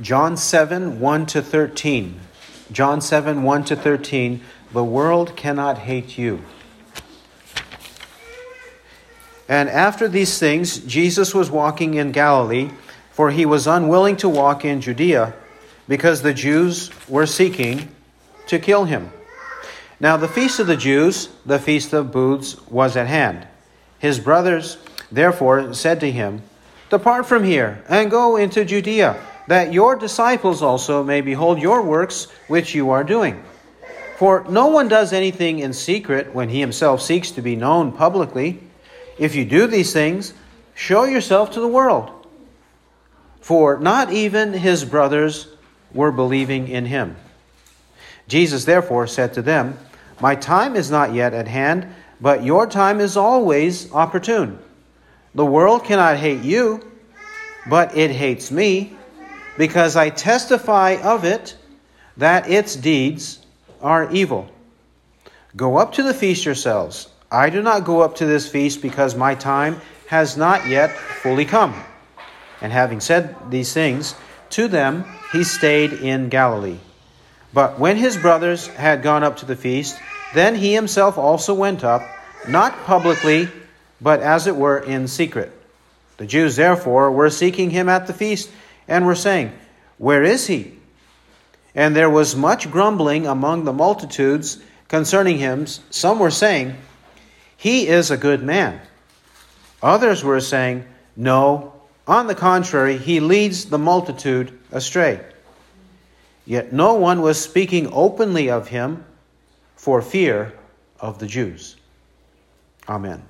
John 7 1 to 13. John 7 1 to 13. The world cannot hate you. And after these things, Jesus was walking in Galilee, for he was unwilling to walk in Judea, because the Jews were seeking to kill him. Now, the feast of the Jews, the feast of booths, was at hand. His brothers therefore said to him, Depart from here and go into Judea, that your disciples also may behold your works which you are doing. For no one does anything in secret when he himself seeks to be known publicly. If you do these things, show yourself to the world. For not even his brothers were believing in him. Jesus therefore said to them, My time is not yet at hand, but your time is always opportune. The world cannot hate you, but it hates me, because I testify of it that its deeds are evil. Go up to the feast yourselves. I do not go up to this feast because my time has not yet fully come. And having said these things to them, he stayed in Galilee. But when his brothers had gone up to the feast, then he himself also went up, not publicly, but as it were in secret. The Jews therefore were seeking him at the feast, and were saying, Where is he? And there was much grumbling among the multitudes concerning him. Some were saying, he is a good man. Others were saying, No, on the contrary, he leads the multitude astray. Yet no one was speaking openly of him for fear of the Jews. Amen.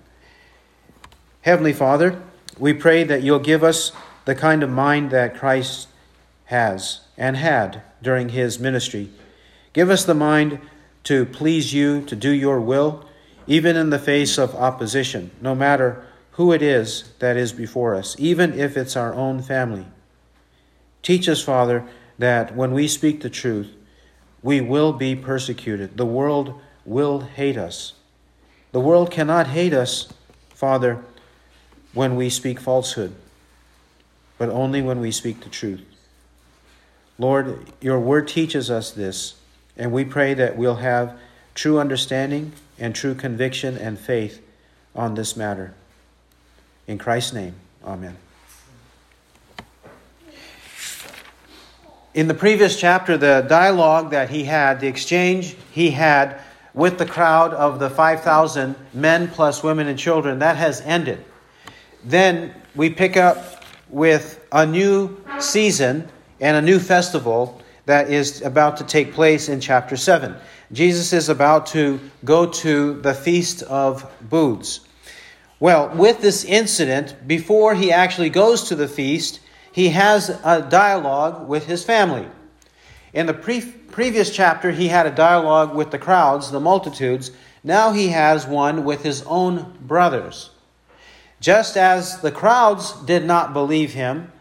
Heavenly Father, we pray that you'll give us the kind of mind that Christ has and had during his ministry. Give us the mind to please you, to do your will even in the face of opposition, no matter who it is that is before us, even if it's our own family. Teach us, Father, that when we speak the truth, we will be persecuted. The world will hate us. The world cannot hate us, Father, when we speak falsehood, but only when we speak the truth. Lord, your word teaches us this, and we pray that we'll have true understanding and true conviction and faith on this matter. In Christ's name, amen. In the previous chapter, the dialogue that he had, the exchange he had with the crowd of the 5,000 men plus women and children, that has ended. Then we pick up with a new season and a new festival that is about to take place in chapter 7. Jesus is about to go to the Feast of Booths. Well, with this incident, before he actually goes to the feast, he has a dialogue with his family. In the pre- previous chapter, he had a dialogue with the crowds, the multitudes. Now he has one with his own brothers. Just as the crowds did not believe him,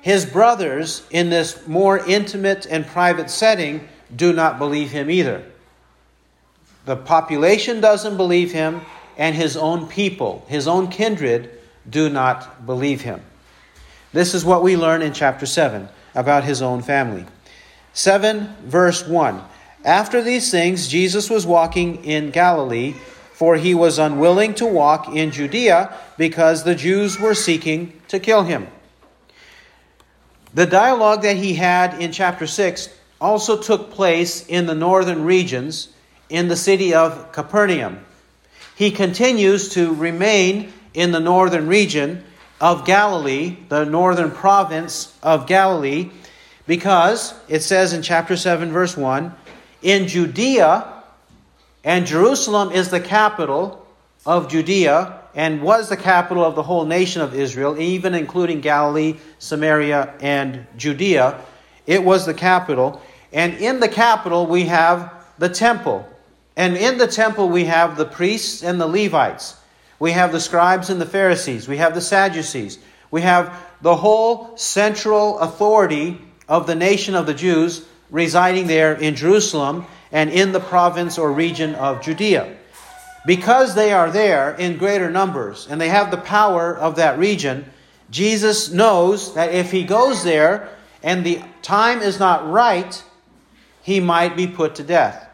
his brothers, in this more intimate and private setting, do not believe him either. The population doesn't believe him, and his own people, his own kindred, do not believe him. This is what we learn in chapter 7 about his own family. 7, verse 1. After these things, Jesus was walking in Galilee, for he was unwilling to walk in Judea because the Jews were seeking to kill him. The dialogue that he had in chapter 6 also took place in the northern regions in the city of Capernaum. He continues to remain in the northern region of Galilee, the northern province of Galilee, because it says in chapter 7, verse 1 in Judea, and Jerusalem is the capital of Judea and was the capital of the whole nation of Israel, even including Galilee, Samaria, and Judea. It was the capital. And in the capital, we have the temple. And in the temple, we have the priests and the Levites. We have the scribes and the Pharisees. We have the Sadducees. We have the whole central authority of the nation of the Jews residing there in Jerusalem and in the province or region of Judea. Because they are there in greater numbers and they have the power of that region, Jesus knows that if he goes there and the time is not right, he might be put to death.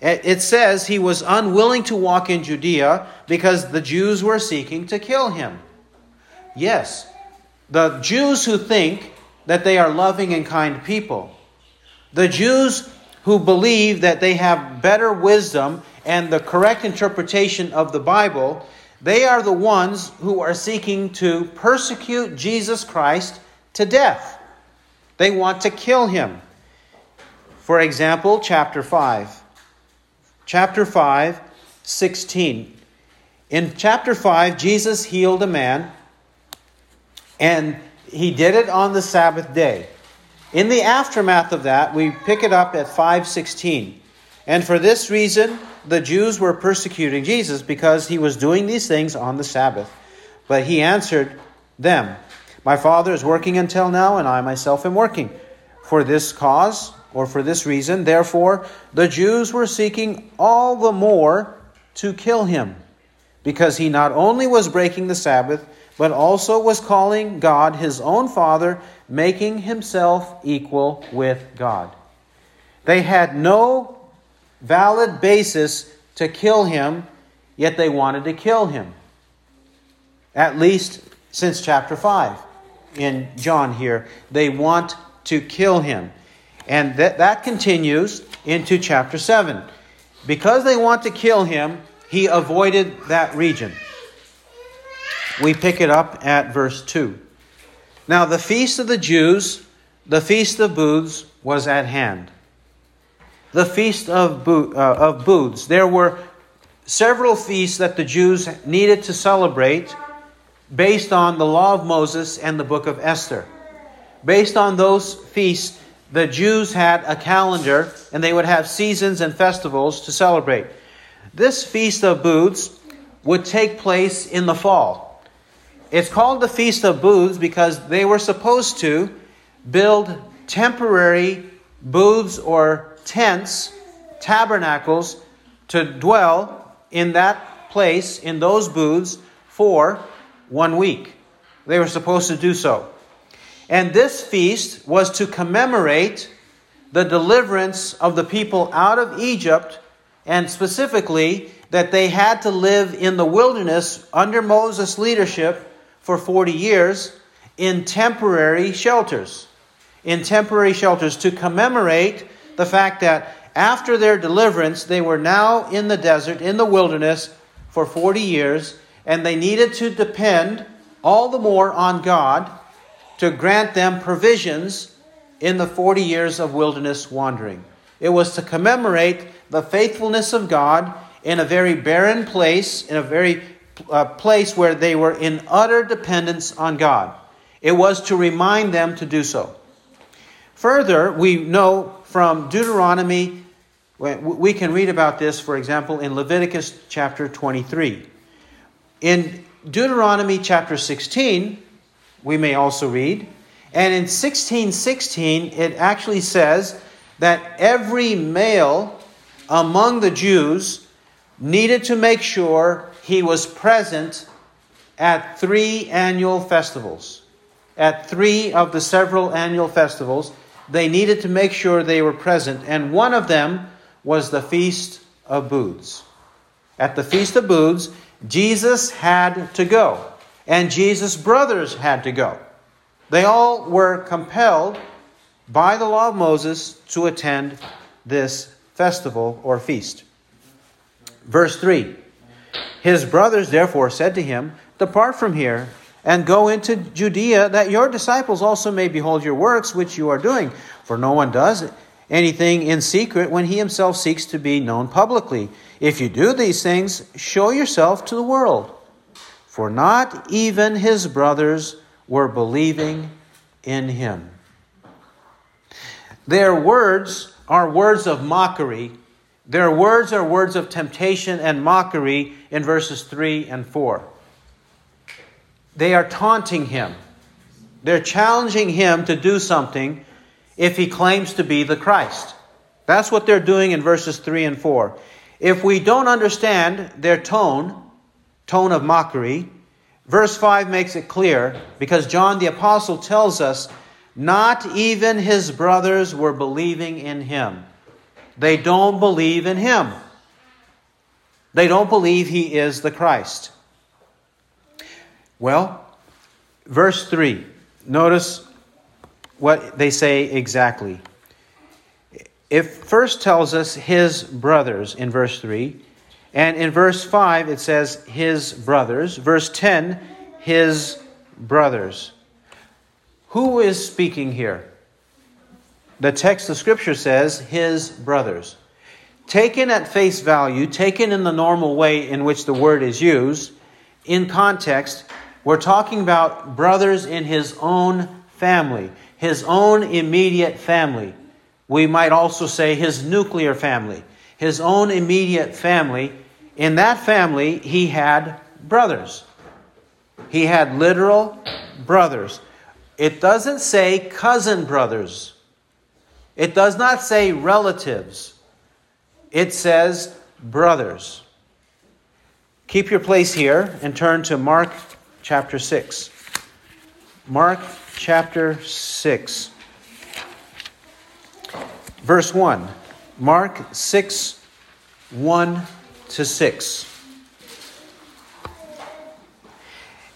It says he was unwilling to walk in Judea because the Jews were seeking to kill him. Yes, the Jews who think that they are loving and kind people, the Jews who believe that they have better wisdom and the correct interpretation of the Bible, they are the ones who are seeking to persecute Jesus Christ to death. They want to kill him. For example, chapter 5. Chapter 5, 16. In chapter 5, Jesus healed a man, and he did it on the Sabbath day. In the aftermath of that, we pick it up at 516. And for this reason, the Jews were persecuting Jesus because he was doing these things on the Sabbath. But he answered them, My Father is working until now, and I myself am working. For this cause, or for this reason, therefore, the Jews were seeking all the more to kill him, because he not only was breaking the Sabbath, but also was calling God his own Father, making himself equal with God. They had no valid basis to kill him, yet they wanted to kill him. At least since chapter 5 in John here. They want to kill him. And that, that continues into chapter 7. Because they want to kill him, he avoided that region. We pick it up at verse 2. Now, the feast of the Jews, the feast of booths, was at hand. The feast of, bo- uh, of booths. There were several feasts that the Jews needed to celebrate based on the law of Moses and the book of Esther. Based on those feasts, the Jews had a calendar and they would have seasons and festivals to celebrate. This Feast of Booths would take place in the fall. It's called the Feast of Booths because they were supposed to build temporary booths or tents, tabernacles, to dwell in that place, in those booths, for one week. They were supposed to do so. And this feast was to commemorate the deliverance of the people out of Egypt, and specifically that they had to live in the wilderness under Moses' leadership for 40 years in temporary shelters. In temporary shelters to commemorate the fact that after their deliverance, they were now in the desert, in the wilderness, for 40 years, and they needed to depend all the more on God to grant them provisions in the 40 years of wilderness wandering. It was to commemorate the faithfulness of God in a very barren place, in a very uh, place where they were in utter dependence on God. It was to remind them to do so. Further, we know from Deuteronomy, we can read about this, for example, in Leviticus chapter 23. In Deuteronomy chapter 16, we may also read. And in 1616, it actually says that every male among the Jews needed to make sure he was present at three annual festivals. At three of the several annual festivals, they needed to make sure they were present. And one of them was the Feast of Booths. At the Feast of Booths, Jesus had to go and Jesus' brothers had to go. They all were compelled by the law of Moses to attend this festival or feast. Verse 3 His brothers therefore said to him, Depart from here and go into Judea, that your disciples also may behold your works which you are doing. For no one does anything in secret when he himself seeks to be known publicly. If you do these things, show yourself to the world for not even his brothers were believing in him. Their words are words of mockery. Their words are words of temptation and mockery in verses 3 and 4. They are taunting him. They're challenging him to do something if he claims to be the Christ. That's what they're doing in verses 3 and 4. If we don't understand their tone, tone of mockery. Verse 5 makes it clear because John the Apostle tells us Not even his brothers were believing in him. They don't believe in him. They don't believe he is the Christ. Well, verse 3. Notice what they say exactly. It first tells us his brothers in verse 3, and in verse 5 it says his brothers. Verse 10, his brothers. Who is speaking here? The text of Scripture says his brothers. Taken at face value, taken in the normal way in which the word is used, in context, we're talking about brothers in his own family, his own immediate family. We might also say his nuclear family, his own immediate family. In that family, he had brothers. He had literal brothers. It doesn't say cousin brothers. It does not say relatives. It says brothers. Keep your place here and turn to Mark chapter 6. Mark chapter 6. Verse 1. Mark 6, 1 to 6.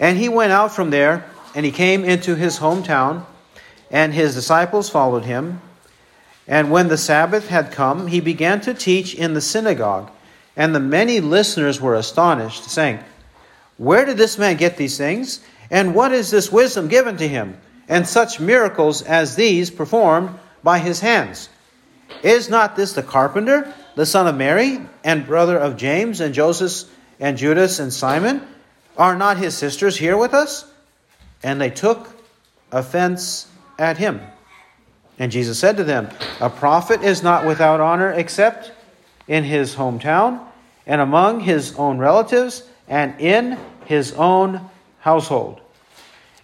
And he went out from there, and he came into his hometown, and his disciples followed him. And when the Sabbath had come, he began to teach in the synagogue, and the many listeners were astonished, saying, Where did this man get these things? And what is this wisdom given to him? And such miracles as these performed by his hands? Is not this the carpenter, the son of Mary, and brother of James, and Joseph, and Judas, and Simon? Are not his sisters here with us? And they took offense at him. And Jesus said to them, A prophet is not without honor except in his hometown, and among his own relatives, and in his own household.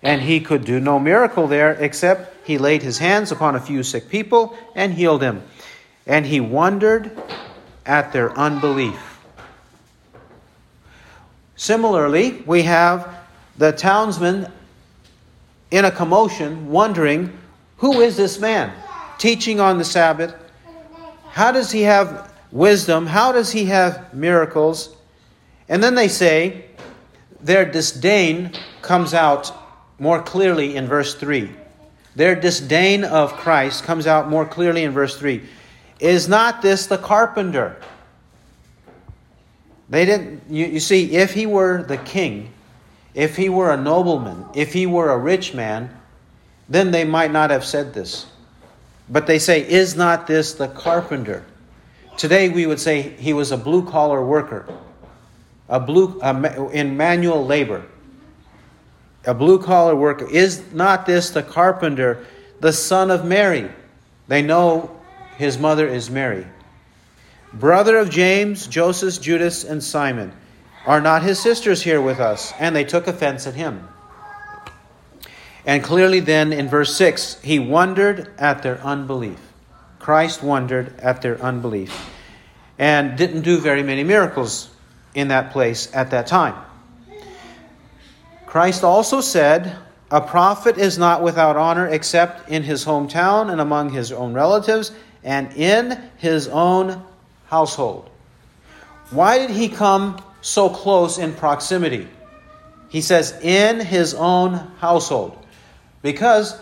And he could do no miracle there except he laid his hands upon a few sick people and healed them. And he wondered at their unbelief. Similarly, we have the townsmen in a commotion wondering who is this man teaching on the Sabbath? How does he have wisdom? How does he have miracles? And then they say their disdain comes out more clearly in verse 3. Their disdain of Christ comes out more clearly in verse 3. Is not this the carpenter? They didn't, you, you see, if he were the king, if he were a nobleman, if he were a rich man, then they might not have said this. But they say, Is not this the carpenter? Today we would say he was a blue collar worker, a blue, a, in manual labor a blue collar worker. Is not this the carpenter, the son of Mary? They know his mother is Mary. Brother of James, Joseph, Judas, and Simon. Are not his sisters here with us? And they took offense at him. And clearly, then, in verse 6, he wondered at their unbelief. Christ wondered at their unbelief and didn't do very many miracles in that place at that time. Christ also said, A prophet is not without honor except in his hometown and among his own relatives and in his own household. Why did he come so close in proximity? He says, in his own household. Because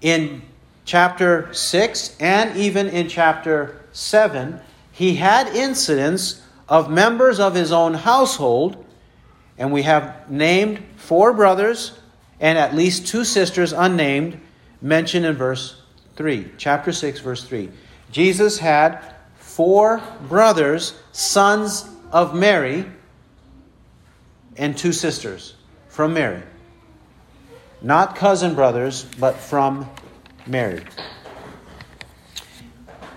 in chapter 6 and even in chapter 7, he had incidents of members of his own household, and we have named four brothers and at least two sisters unnamed mentioned in verse 3, chapter 6, verse 3. Jesus had four brothers, sons of Mary, and two sisters from Mary. Not cousin brothers, but from Mary.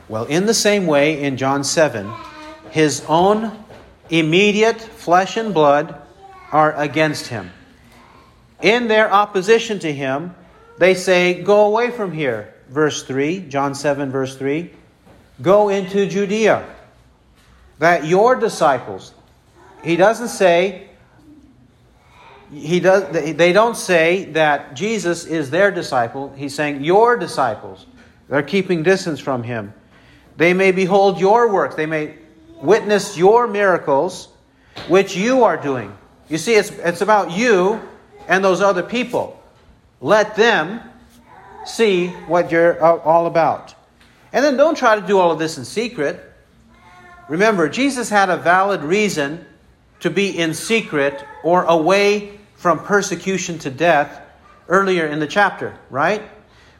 Well, in the same way, in John 7, his own immediate flesh and blood are against him in their opposition to him, they say, Go away from here. Verse 3, John 7, verse 3. Go into Judea. That your disciples, he doesn't say, he does, they don't say that Jesus is their disciple. He's saying, Your disciples. They're keeping distance from him. They may behold your work. They may witness your miracles, which you are doing. You see, it's, it's about you and those other people. Let them see what you're uh, all about. And then don't try to do all of this in secret. Remember, Jesus had a valid reason to be in secret or away from persecution to death earlier in the chapter, right?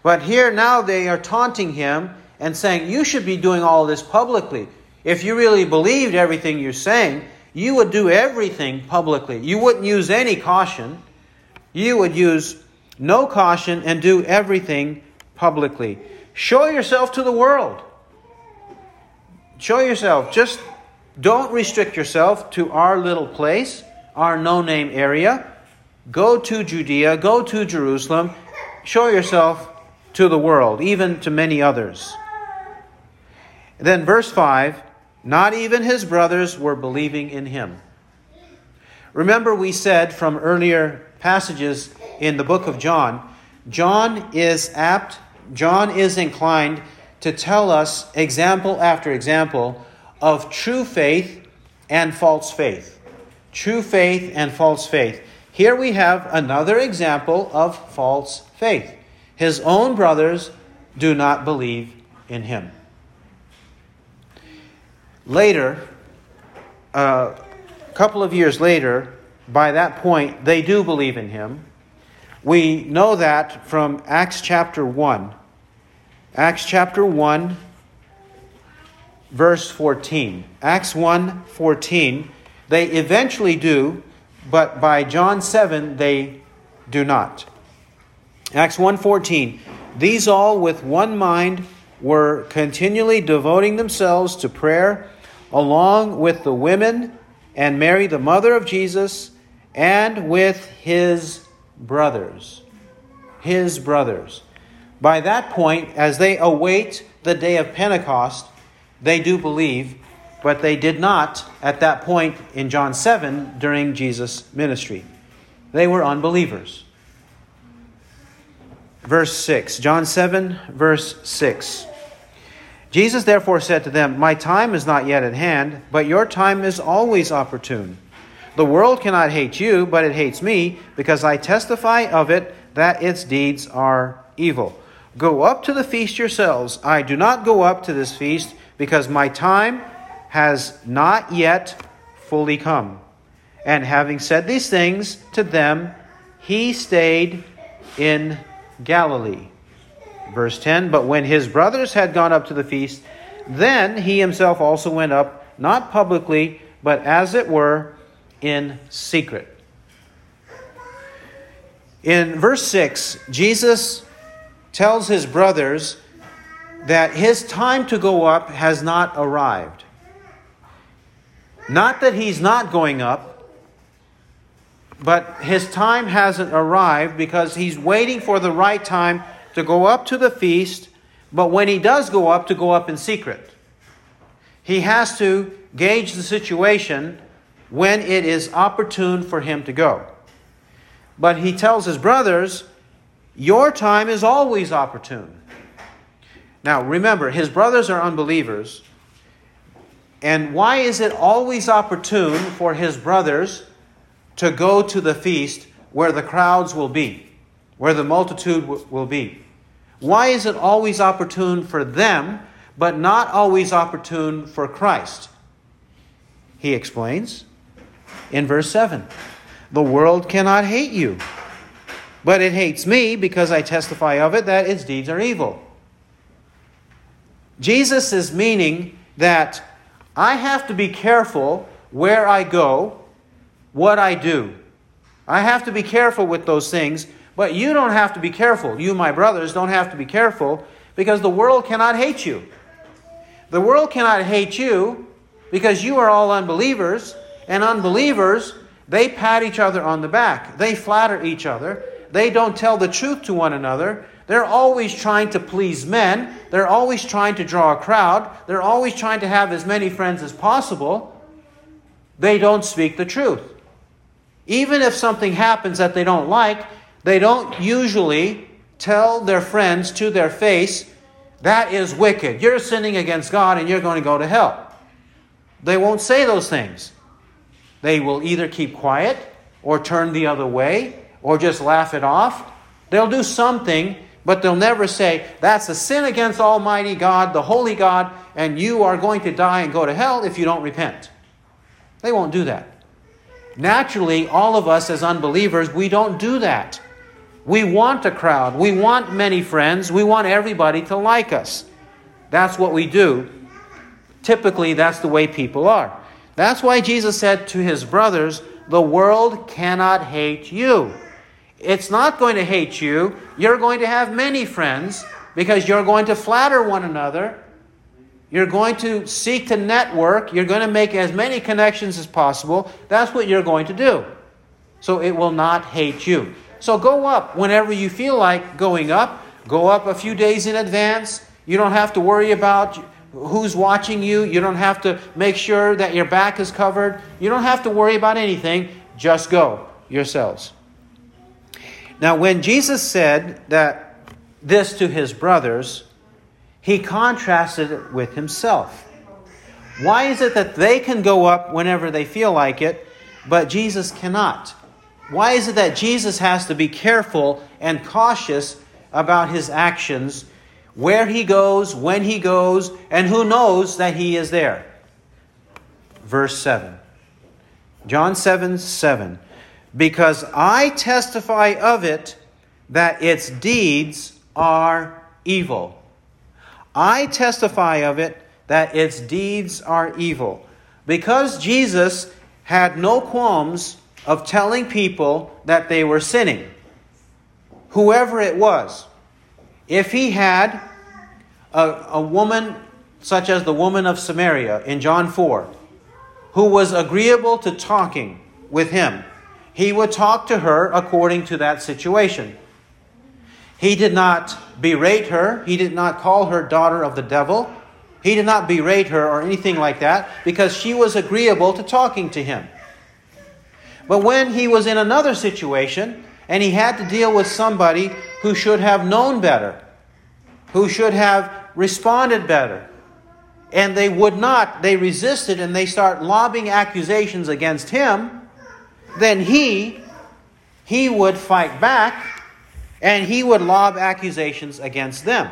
But here now they are taunting him and saying, You should be doing all this publicly. If you really believed everything you're saying, you would do everything publicly. You wouldn't use any caution. You would use no caution and do everything publicly. Show yourself to the world. Show yourself. Just don't restrict yourself to our little place, our no name area. Go to Judea, go to Jerusalem. Show yourself to the world, even to many others. Then, verse 5 not even his brothers were believing in him. Remember, we said from earlier passages in the book of John, John is apt, John is inclined to tell us example after example of true faith and false faith. True faith and false faith. Here we have another example of false faith. His own brothers do not believe in him. Later, a uh, couple of years later, by that point, they do believe in him. We know that from Acts chapter 1. Acts chapter 1, verse 14. Acts 1 14. They eventually do, but by John 7, they do not. Acts 1:14 These all with one mind were continually devoting themselves to prayer along with the women and Mary the mother of Jesus and with his brothers his brothers by that point as they await the day of Pentecost they do believe but they did not at that point in John 7 during Jesus ministry they were unbelievers verse 6. John 7, verse 6. Jesus therefore said to them, My time is not yet at hand, but your time is always opportune. The world cannot hate you, but it hates me, because I testify of it that its deeds are evil. Go up to the feast yourselves. I do not go up to this feast, because my time has not yet fully come. And having said these things to them, he stayed in Galilee. Verse 10 But when his brothers had gone up to the feast, then he himself also went up, not publicly, but as it were, in secret. In verse 6, Jesus tells his brothers that his time to go up has not arrived. Not that he's not going up, but his time hasn't arrived because he's waiting for the right time to go up to the feast. But when he does go up, to go up in secret. He has to gauge the situation when it is opportune for him to go. But he tells his brothers, Your time is always opportune. Now, remember, his brothers are unbelievers. And why is it always opportune for his brothers to go to the feast where the crowds will be, where the multitude w- will be. Why is it always opportune for them, but not always opportune for Christ? He explains in verse 7 The world cannot hate you, but it hates me because I testify of it that its deeds are evil. Jesus is meaning that I have to be careful where I go what I do. I have to be careful with those things, but you don't have to be careful. You, my brothers, don't have to be careful because the world cannot hate you. The world cannot hate you because you are all unbelievers, and unbelievers, they pat each other on the back. They flatter each other. They don't tell the truth to one another. They're always trying to please men. They're always trying to draw a crowd. They're always trying to have as many friends as possible. They don't speak the truth. even if something happens that they don't like, they don't usually tell their friends to their face, that is wicked. You're sinning against God and you're going to go to hell. They won't say those things. They will either keep quiet or turn the other way or just laugh it off. They'll do something, but they'll never say, That's a sin against Almighty God, the Holy God, and you are going to die and go to hell if you don't repent. They won't do that. Naturally, all of us as unbelievers, we don't do that. We want a crowd. We want many friends. We want everybody to like us. That's what we do. Typically, that's the way people are. That's why Jesus said to his brothers, The world cannot hate you. It's not going to hate you. You're going to have many friends because you're going to flatter one another. You're going to seek to network. You're going to make as many connections as possible. That's what you're going to do. So it will not hate you. So go up whenever you feel like going up. Go up a few days in advance. You don't have to worry about who's watching you. You don't have to make sure that your back is covered. You don't have to worry about anything. Just go yourselves. Now, when Jesus said that this to his brothers, he contrasted it with himself. Why is it that they can go up whenever they feel like it, but Jesus cannot? Why is it that Jesus has to be careful and cautious about his actions, where he goes, when he goes, and who knows that he is there? Verse 7. John 7 7. Because I testify of it that its deeds are evil. I testify of it that its deeds are evil. Because Jesus had no qualms of telling people that they were sinning, whoever it was. If he had a, a woman such as the woman of Samaria in John 4, who was agreeable to talking with him, he would talk to her according to that situation. He did not berate her, he did not call her daughter of the devil. He did not berate her or anything like that because she was agreeable to talking to him. But when he was in another situation and he had to deal with somebody who should have known better, who should have responded better, and they would not, they resisted and they start lobbing accusations against him, then he he would fight back and he would lob accusations against them.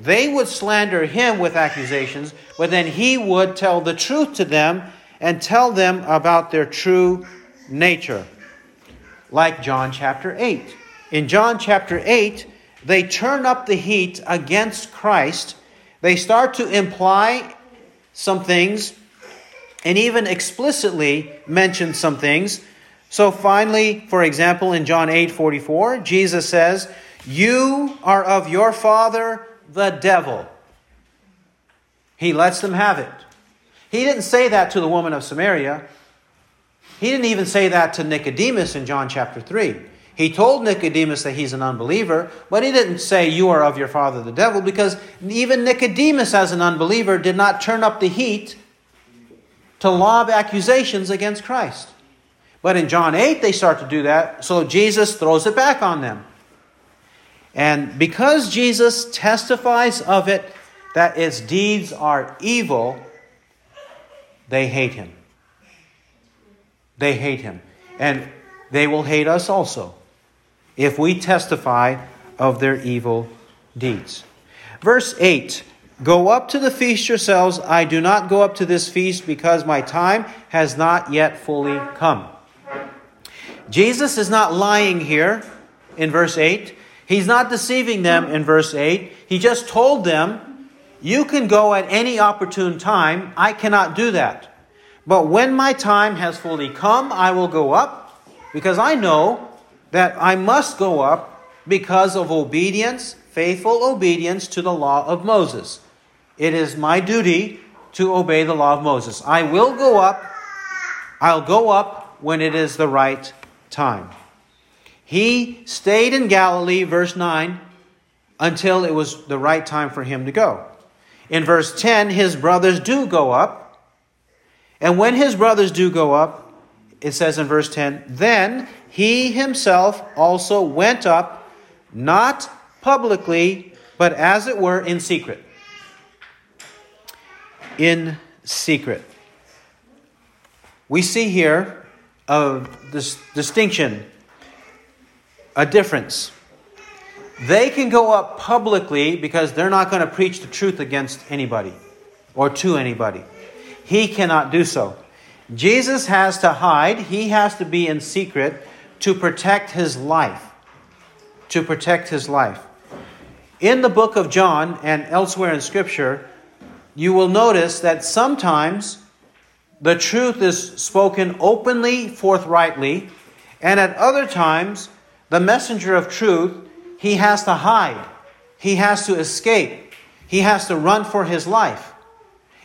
They would slander him with accusations, but then he would tell the truth to them and tell them about their true nature, like John chapter 8. In John chapter 8, they turn up the heat against Christ. They start to imply some things and even explicitly mention some things. So finally, for example, in John 8 44, Jesus says, You are of your father, the devil. He lets them have it. He didn't say that to the woman of Samaria. He didn't even say that to Nicodemus in John chapter 3. He told Nicodemus that he's an unbeliever, but he didn't say, You are of your father the devil, because even Nicodemus, as an unbeliever, did not turn up the heat to lob accusations against Christ. But in John 8, they start to do that, so Jesus throws it back on them. And because Jesus testifies of it that its deeds are evil, they hate him. They hate him. And they will hate us also if we testify of their evil deeds. Verse 8 Go up to the feast yourselves. I do not go up to this feast because my time has not yet fully come. Jesus is not lying here in verse 8. He's not deceiving them in verse 8. He just told them, You can go at any opportune time. I cannot do that. But when my time has fully come, I will go up, because I know that I must go up because of obedience, faithful obedience to the law of Moses. It is my duty to obey the law of Moses. I will go up. I'll go up when it is the right time. He stayed in Galilee, verse 9, until it was the right time for him to go. In verse 10, his brothers do go up and when his brothers do go up, it says in verse 10 Then he himself also went up, not publicly, but as it were in secret. In secret. We see here a this distinction, a difference. They can go up publicly because they're not going to preach the truth against anybody or to anybody. He cannot do so. Jesus has to hide, he has to be in secret to protect his life. To protect his life. In the book of John and elsewhere in Scripture, you will notice that sometimes the truth is spoken openly, forthrightly, and at other times, the messenger of truth, he has to hide, he has to escape, he has to run for his life.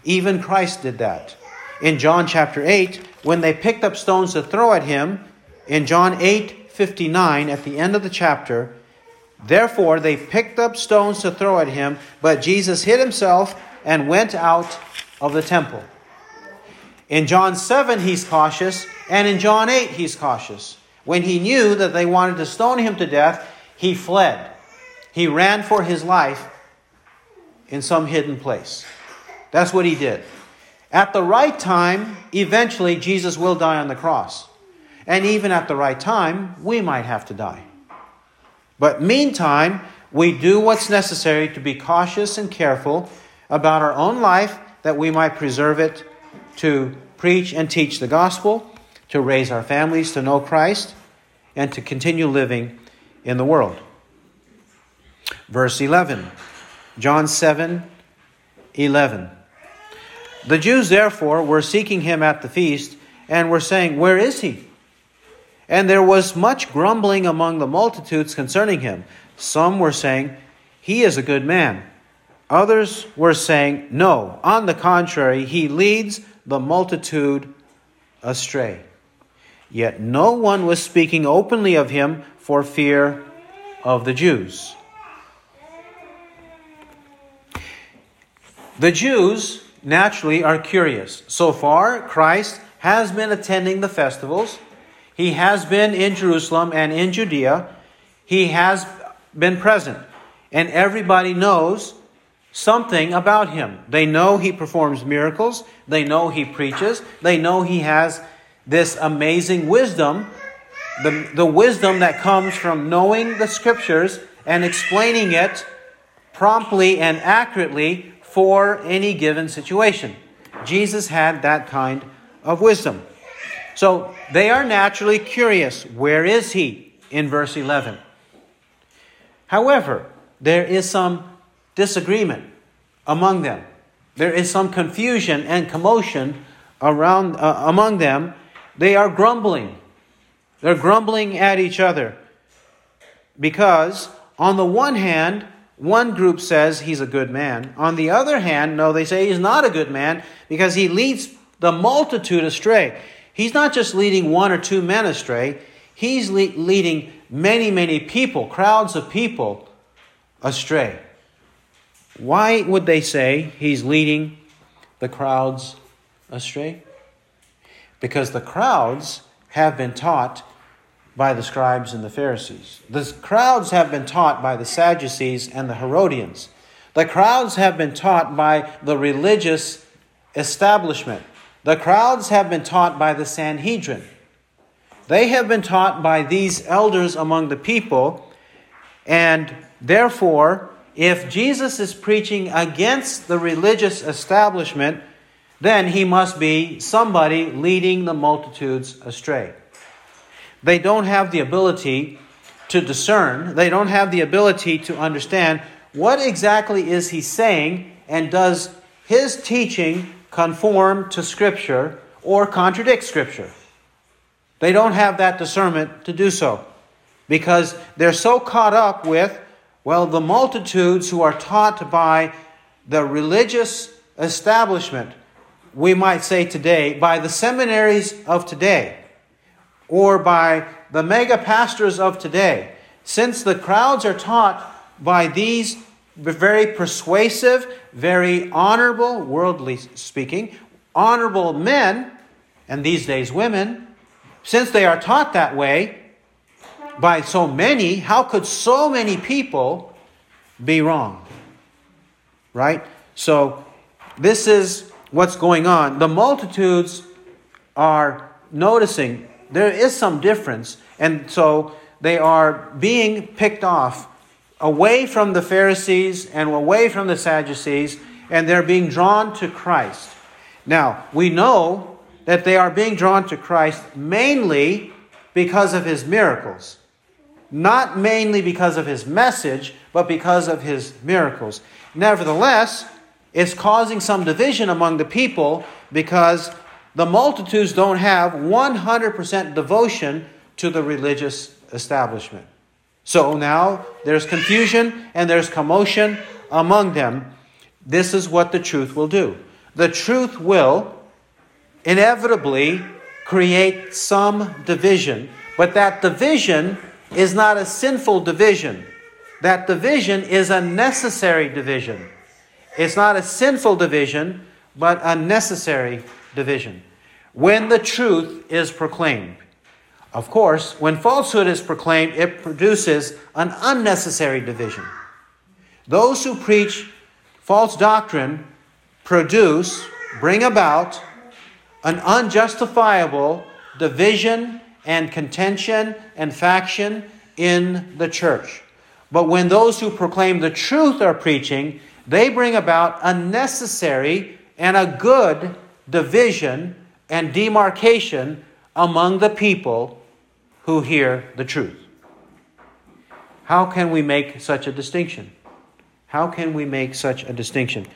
Even Christ did that. In John chapter 8, when they picked up stones to throw at him, in John 8 59, at the end of the chapter, therefore they picked up stones to throw at him, but Jesus hid himself and went out of the temple. In John 7, he's cautious, and in John 8, he's cautious. When he knew that they wanted to stone him to death, he fled. He ran for his life in some hidden place. That's what he did. At the right time, eventually, Jesus will die on the cross. And even at the right time, we might have to die. But meantime, we do what's necessary to be cautious and careful about our own life that we might preserve it to preach and teach the gospel, to raise our families to know Christ, and to continue living in the world. Verse 11, John 7 11. The Jews, therefore, were seeking him at the feast and were saying, Where is he? And there was much grumbling among the multitudes concerning him. Some were saying, He is a good man. Others were saying, No, on the contrary, he leads the multitude astray. Yet no one was speaking openly of him for fear of the Jews. The Jews naturally are curious. So far, Christ has been attending the festivals. He has been in Jerusalem and in Judea. He has been present. And everybody knows something about him. They know he performs miracles, they know he preaches, they know he has this amazing wisdom, the, the wisdom that comes from knowing the scriptures and explaining it promptly and accurately for any given situation. Jesus had that kind of wisdom. So they are naturally curious where is he in verse 11? However, there is some disagreement among them. There is some confusion and commotion around uh, among them. They are grumbling. They're grumbling at each other because on the one hand, one group says he's a good man. On the other hand, no, they say he's not a good man because he leads the multitude astray. He's not just leading one or two men astray, he's le- leading many, many people, crowds of people astray. Why would they say he's leading the crowds astray? Because the crowds have been taught by the scribes and the Pharisees. The crowds have been taught by the Sadducees and the Herodians. The crowds have been taught by the religious establishment. The crowds have been taught by the Sanhedrin. They have been taught by these elders among the people, and therefore if Jesus is preaching against the religious establishment, then he must be somebody leading the multitudes astray. They don't have the ability to discern, they don't have the ability to understand what exactly is he saying and does his teaching conform to Scripture or contradict Scripture. They don't have that discernment to do so because they're so caught up with well, the multitudes who are taught by the religious establishment, we might say today, by the seminaries of today, or by the mega pastors of today, since the crowds are taught by these very persuasive, very honorable, worldly speaking, honorable men, and these days women, since they are taught that way by so many, how could so many people be wrong? Right? So, this is what's going on. The multitudes are noticing there is some difference, and so they are being picked off away from the Pharisees and away from the Sadducees, and they're being drawn to Christ. Now, we know that they are being drawn to Christ mainly because of his miracles. Not mainly because of his message, but because of his miracles. Nevertheless, it's causing some division among the people because the multitudes don't have 100% devotion to the religious establishment. So now there's confusion and there's commotion among them. This is what the truth will do. The truth will inevitably create some division, but that division is not a sinful division. That division is a necessary division. It's not a sinful division, but a necessary division. When the truth is proclaimed. Of course, when falsehood is proclaimed, it produces an unnecessary division. Those who preach false doctrine produce, bring about an unjustifiable division and contention and faction in the church. But when those who proclaim the truth are preaching, they bring about a necessary and a good division and demarcation among the people who hear the truth. How can we make such a distinction? How can we make such a distinction?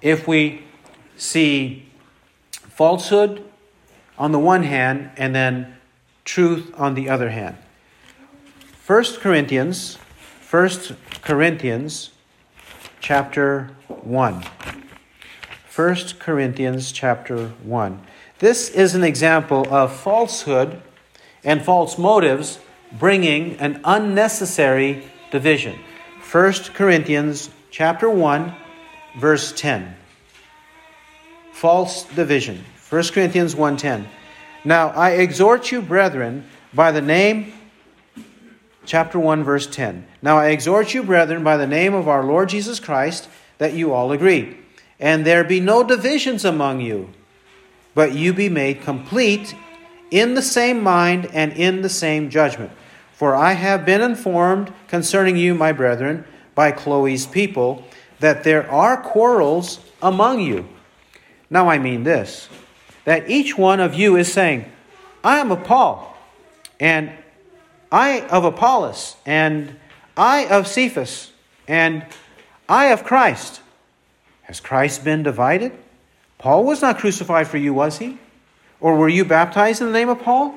If we see falsehood on the one hand and then truth on the other hand. 1 Corinthians, 1 Corinthians chapter 1. 1 Corinthians chapter 1. This is an example of falsehood and false motives bringing an unnecessary division. 1 Corinthians chapter 1 verse 10. False division. 1 Corinthians 1:10. Now I exhort you brethren by the name chapter 1 verse 10. Now I exhort you brethren by the name of our Lord Jesus Christ that you all agree and there be no divisions among you but you be made complete in the same mind and in the same judgment. For I have been informed concerning you, my brethren, by Chloe's people, that there are quarrels among you. Now I mean this that each one of you is saying, I am of Paul, and I of Apollos, and I of Cephas, and I of Christ. Has Christ been divided? Paul was not crucified for you, was he? Or were you baptized in the name of Paul?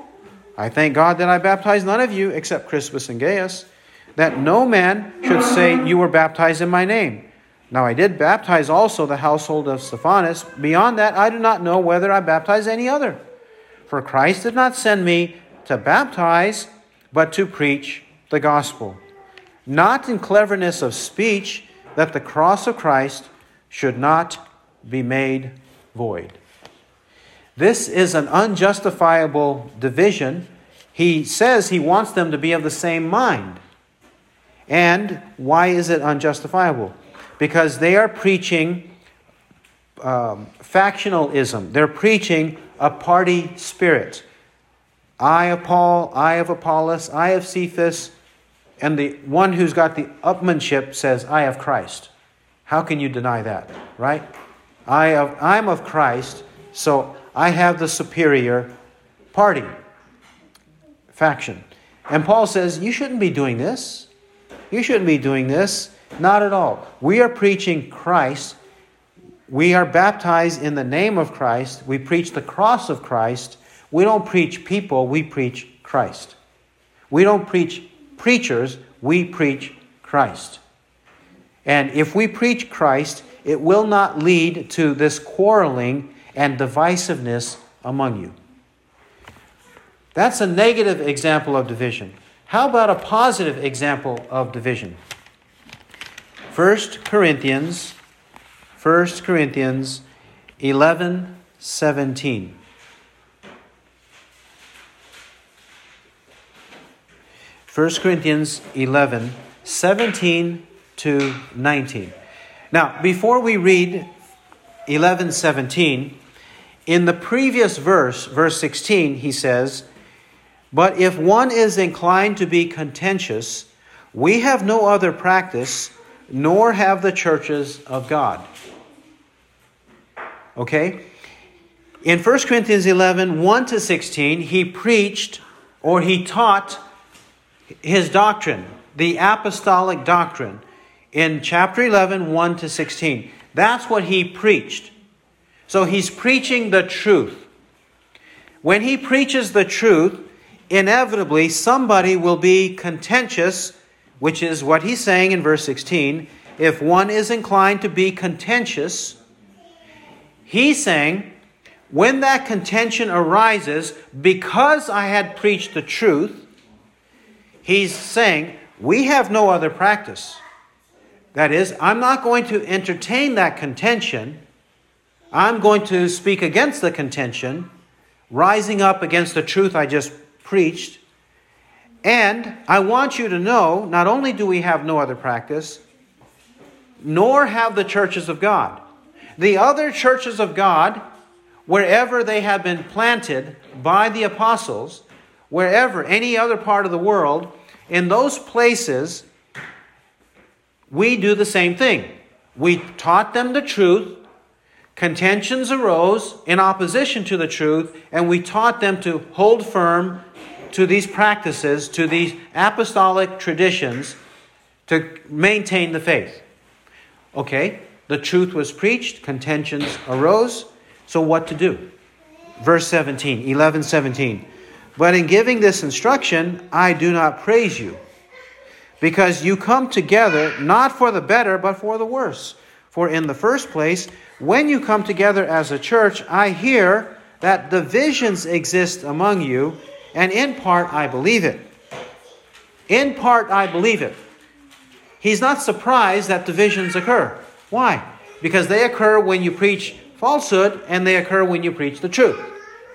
I thank God that I baptized none of you except Crispus and Gaius, that no man should say you were baptized in my name. Now I did baptize also the household of Stephanas. Beyond that, I do not know whether I baptized any other. For Christ did not send me to baptize, but to preach the gospel. Not in cleverness of speech, that the cross of Christ should not be made void. This is an unjustifiable division. He says he wants them to be of the same mind. And why is it unjustifiable? Because they are preaching um, factionalism, they're preaching a party spirit. I of Paul, I of Apollos, I of Cephas, and the one who's got the upmanship says, I of Christ. How can you deny that, right? I of, I'm of Christ, so I have the superior party, faction. And Paul says, You shouldn't be doing this. You shouldn't be doing this. Not at all. We are preaching Christ. We are baptized in the name of Christ. We preach the cross of Christ. We don't preach people, we preach Christ. We don't preach preachers, we preach Christ. And if we preach Christ, it will not lead to this quarreling and divisiveness among you. That's a negative example of division. How about a positive example of division? 1 Corinthians 1 Corinthians 11 17. 1 Corinthians 11, 17 to 19. Now, before we read 11, 17, in the previous verse, verse 16, he says, But if one is inclined to be contentious, we have no other practice, nor have the churches of God. Okay? In 1 Corinthians 11, 1 to 16, he preached or he taught his doctrine, the apostolic doctrine, in chapter 11, 1 to 16. That's what he preached. So he's preaching the truth. When he preaches the truth, inevitably somebody will be contentious, which is what he's saying in verse 16. If one is inclined to be contentious, he's saying, when that contention arises, because I had preached the truth, he's saying, we have no other practice. That is, I'm not going to entertain that contention. I'm going to speak against the contention, rising up against the truth I just preached. And I want you to know not only do we have no other practice, nor have the churches of God. The other churches of God wherever they have been planted by the apostles, wherever, any other part of the world, in those places, we do the same thing. We taught them the truth. Contentions arose in opposition to the truth, and we taught them to hold firm to these practices, to these apostolic traditions, to maintain the faith. Okay, the truth was preached, contentions arose. So, what to do? Verse 17, 11, 17. But in giving this instruction, I do not praise you, because you come together not for the better, but for the worse. For in the first place, when you come together as a church, I hear that divisions exist among you, and in part I believe it. In part I believe it. He's not surprised that divisions occur. Why? Because they occur when you preach falsehood and they occur when you preach the truth.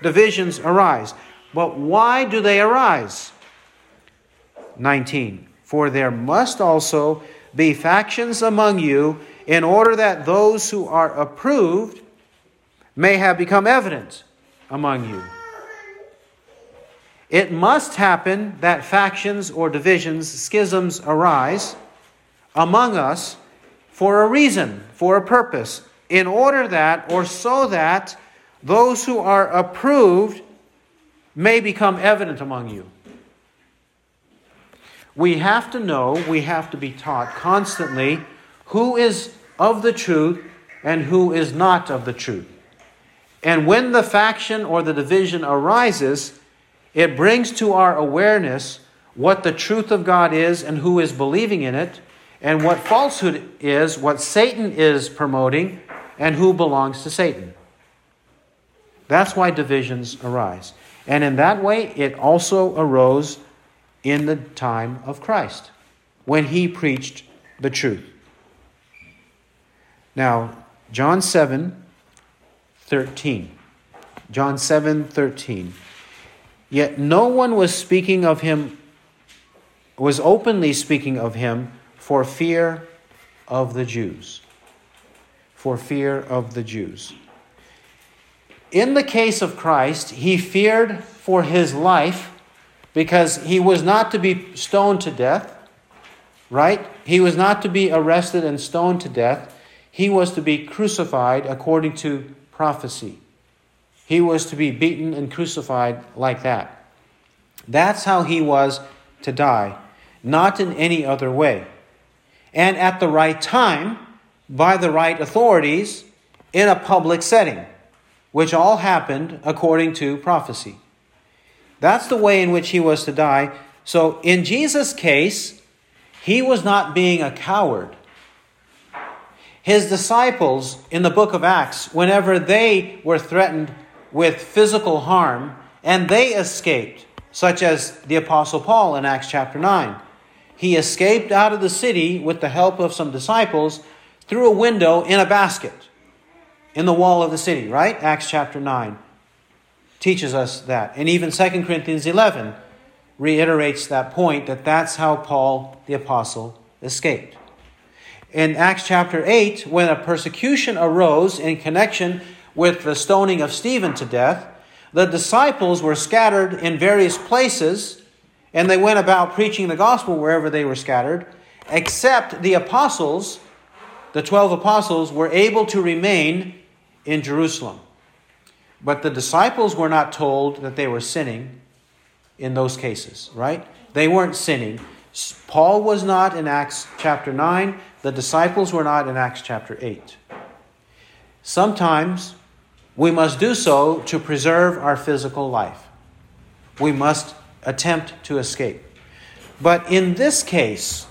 Divisions arise. But why do they arise? 19. For there must also be factions among you, in order that those who are approved may have become evident among you. It must happen that factions or divisions, schisms arise among us for a reason, for a purpose, in order that, or so that, those who are approved may become evident among you. We have to know, we have to be taught constantly who is of the truth and who is not of the truth. And when the faction or the division arises, it brings to our awareness what the truth of God is and who is believing in it, and what falsehood is, what Satan is promoting, and who belongs to Satan. That's why divisions arise. And in that way, it also arose in the time of Christ when he preached the truth. Now, John 7 13. John 7 13. Yet no one was speaking of him, was openly speaking of him for fear of the Jews for fear of the Jews. In the case of Christ, he feared for his life because he was not to be stoned to death, right? He was not to be arrested and stoned to death. He was to be crucified according to prophecy. He was to be beaten and crucified like that. That's how he was to die, not in any other way. And at the right time, by the right authorities in a public setting, which all happened according to prophecy. That's the way in which he was to die. So, in Jesus' case, he was not being a coward. His disciples in the book of Acts, whenever they were threatened with physical harm and they escaped, such as the Apostle Paul in Acts chapter 9, he escaped out of the city with the help of some disciples through a window in a basket in the wall of the city, right? Acts chapter 9 teaches us that. And even 2 Corinthians 11 reiterates that point that that's how Paul the Apostle escaped. In Acts chapter 8, when a persecution arose in connection with the stoning of Stephen to death, the disciples were scattered in various places and they went about preaching the gospel wherever they were scattered, except the apostles, the 12 apostles, were able to remain in Jerusalem. But the disciples were not told that they were sinning in those cases, right? They weren't sinning. Paul was not in Acts chapter 9, the disciples were not in Acts chapter 8. Sometimes we must do so to preserve our physical life. We must attempt to escape. But in this case,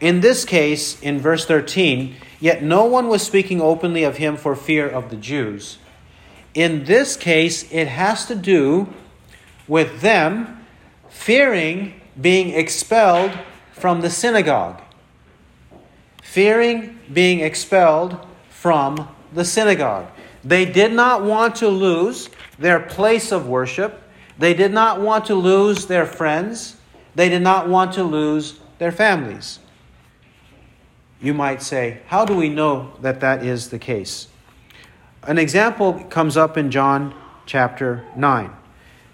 in this case, in verse 13, yet no one was speaking openly of him for fear of the Jews. In this case, it has to do with them fearing being expelled from the synagogue. Fearing being expelled from the synagogue. They did not want to lose their place of worship. They did not want to lose their friends. They did not want to lose their families. You might say, how do we know that that is the case? An example comes up in John chapter 9.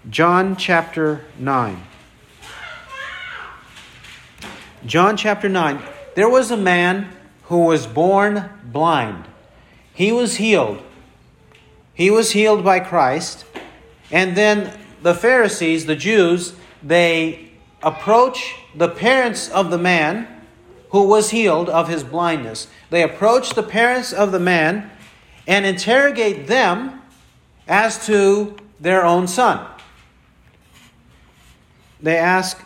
John chapter 9. John chapter 9. There was a man who was born blind. He was healed. He was healed by Christ. And then the Pharisees, the Jews, they approach the parents of the man who was healed of his blindness. They approach the parents of the man and interrogate them as to their own son. They ask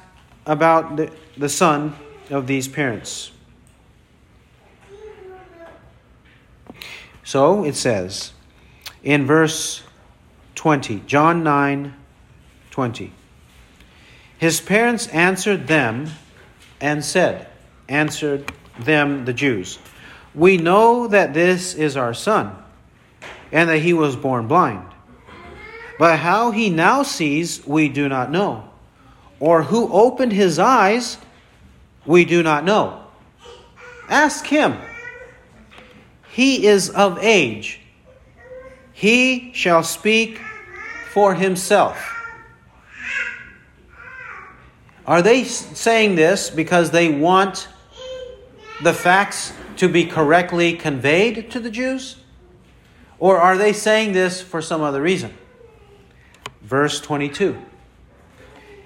about the, the son of these parents. So it says in verse 20, John 9 20. His parents answered them and said, Answered them, the Jews, We know that this is our son, and that he was born blind. But how he now sees, we do not know. Or who opened his eyes, we do not know. Ask him. He is of age. He shall speak for himself. Are they saying this because they want the facts to be correctly conveyed to the Jews? Or are they saying this for some other reason? Verse 22.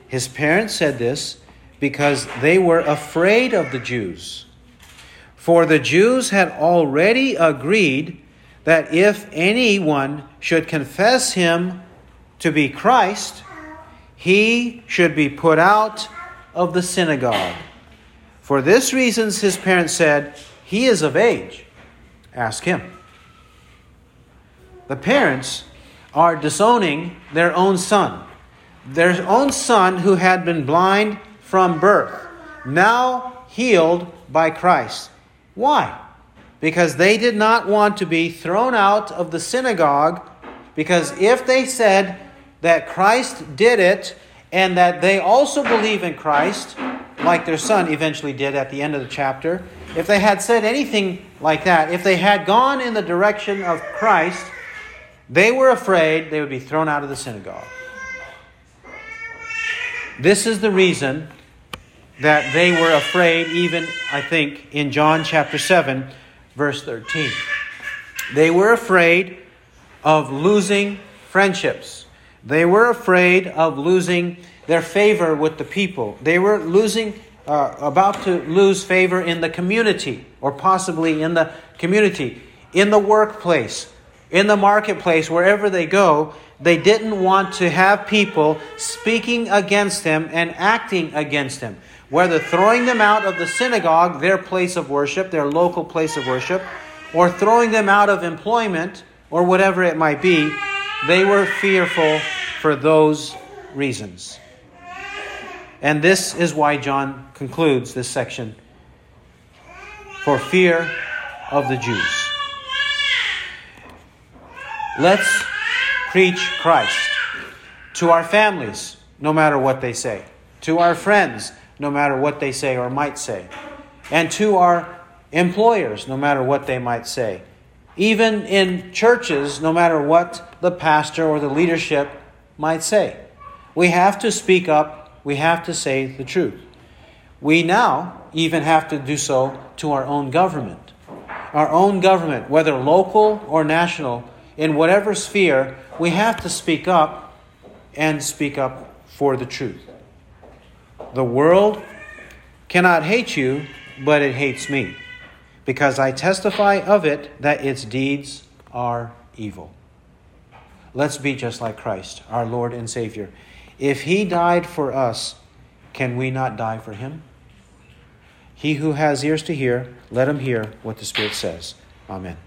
His parents said this because they were afraid of the Jews. For the Jews had already agreed that if anyone should confess him to be Christ, he should be put out of the synagogue. For this reason, his parents said, He is of age. Ask him. The parents are disowning their own son. Their own son who had been blind from birth, now healed by Christ. Why? Because they did not want to be thrown out of the synagogue, because if they said that Christ did it and that they also believe in Christ, like their son eventually did at the end of the chapter, if they had said anything like that, if they had gone in the direction of Christ, they were afraid they would be thrown out of the synagogue. This is the reason that they were afraid, even, I think, in John chapter 7, verse 13. They were afraid of losing friendships. They were afraid of losing their favor with the people. They were losing, uh, about to lose favor in the community, or possibly in the community, in the workplace, in the marketplace, wherever they go. They didn't want to have people speaking against them and acting against him, whether throwing them out of the synagogue, their place of worship, their local place of worship, or throwing them out of employment, or whatever it might be. They were fearful for those reasons. And this is why John concludes this section for fear of the Jews. Let's preach Christ to our families, no matter what they say, to our friends, no matter what they say or might say, and to our employers, no matter what they might say. Even in churches, no matter what the pastor or the leadership might say. We have to speak up, we have to say the truth. We now even have to do so to our own government. Our own government, whether local or national, in whatever sphere, we have to speak up and speak up for the truth. The world cannot hate you, but it hates me, because I testify of it that its deeds are evil. Let's be just like Christ, our Lord and Savior. If He died for us, can we not die for Him? He who has ears to hear, let him hear what the Spirit says. Amen.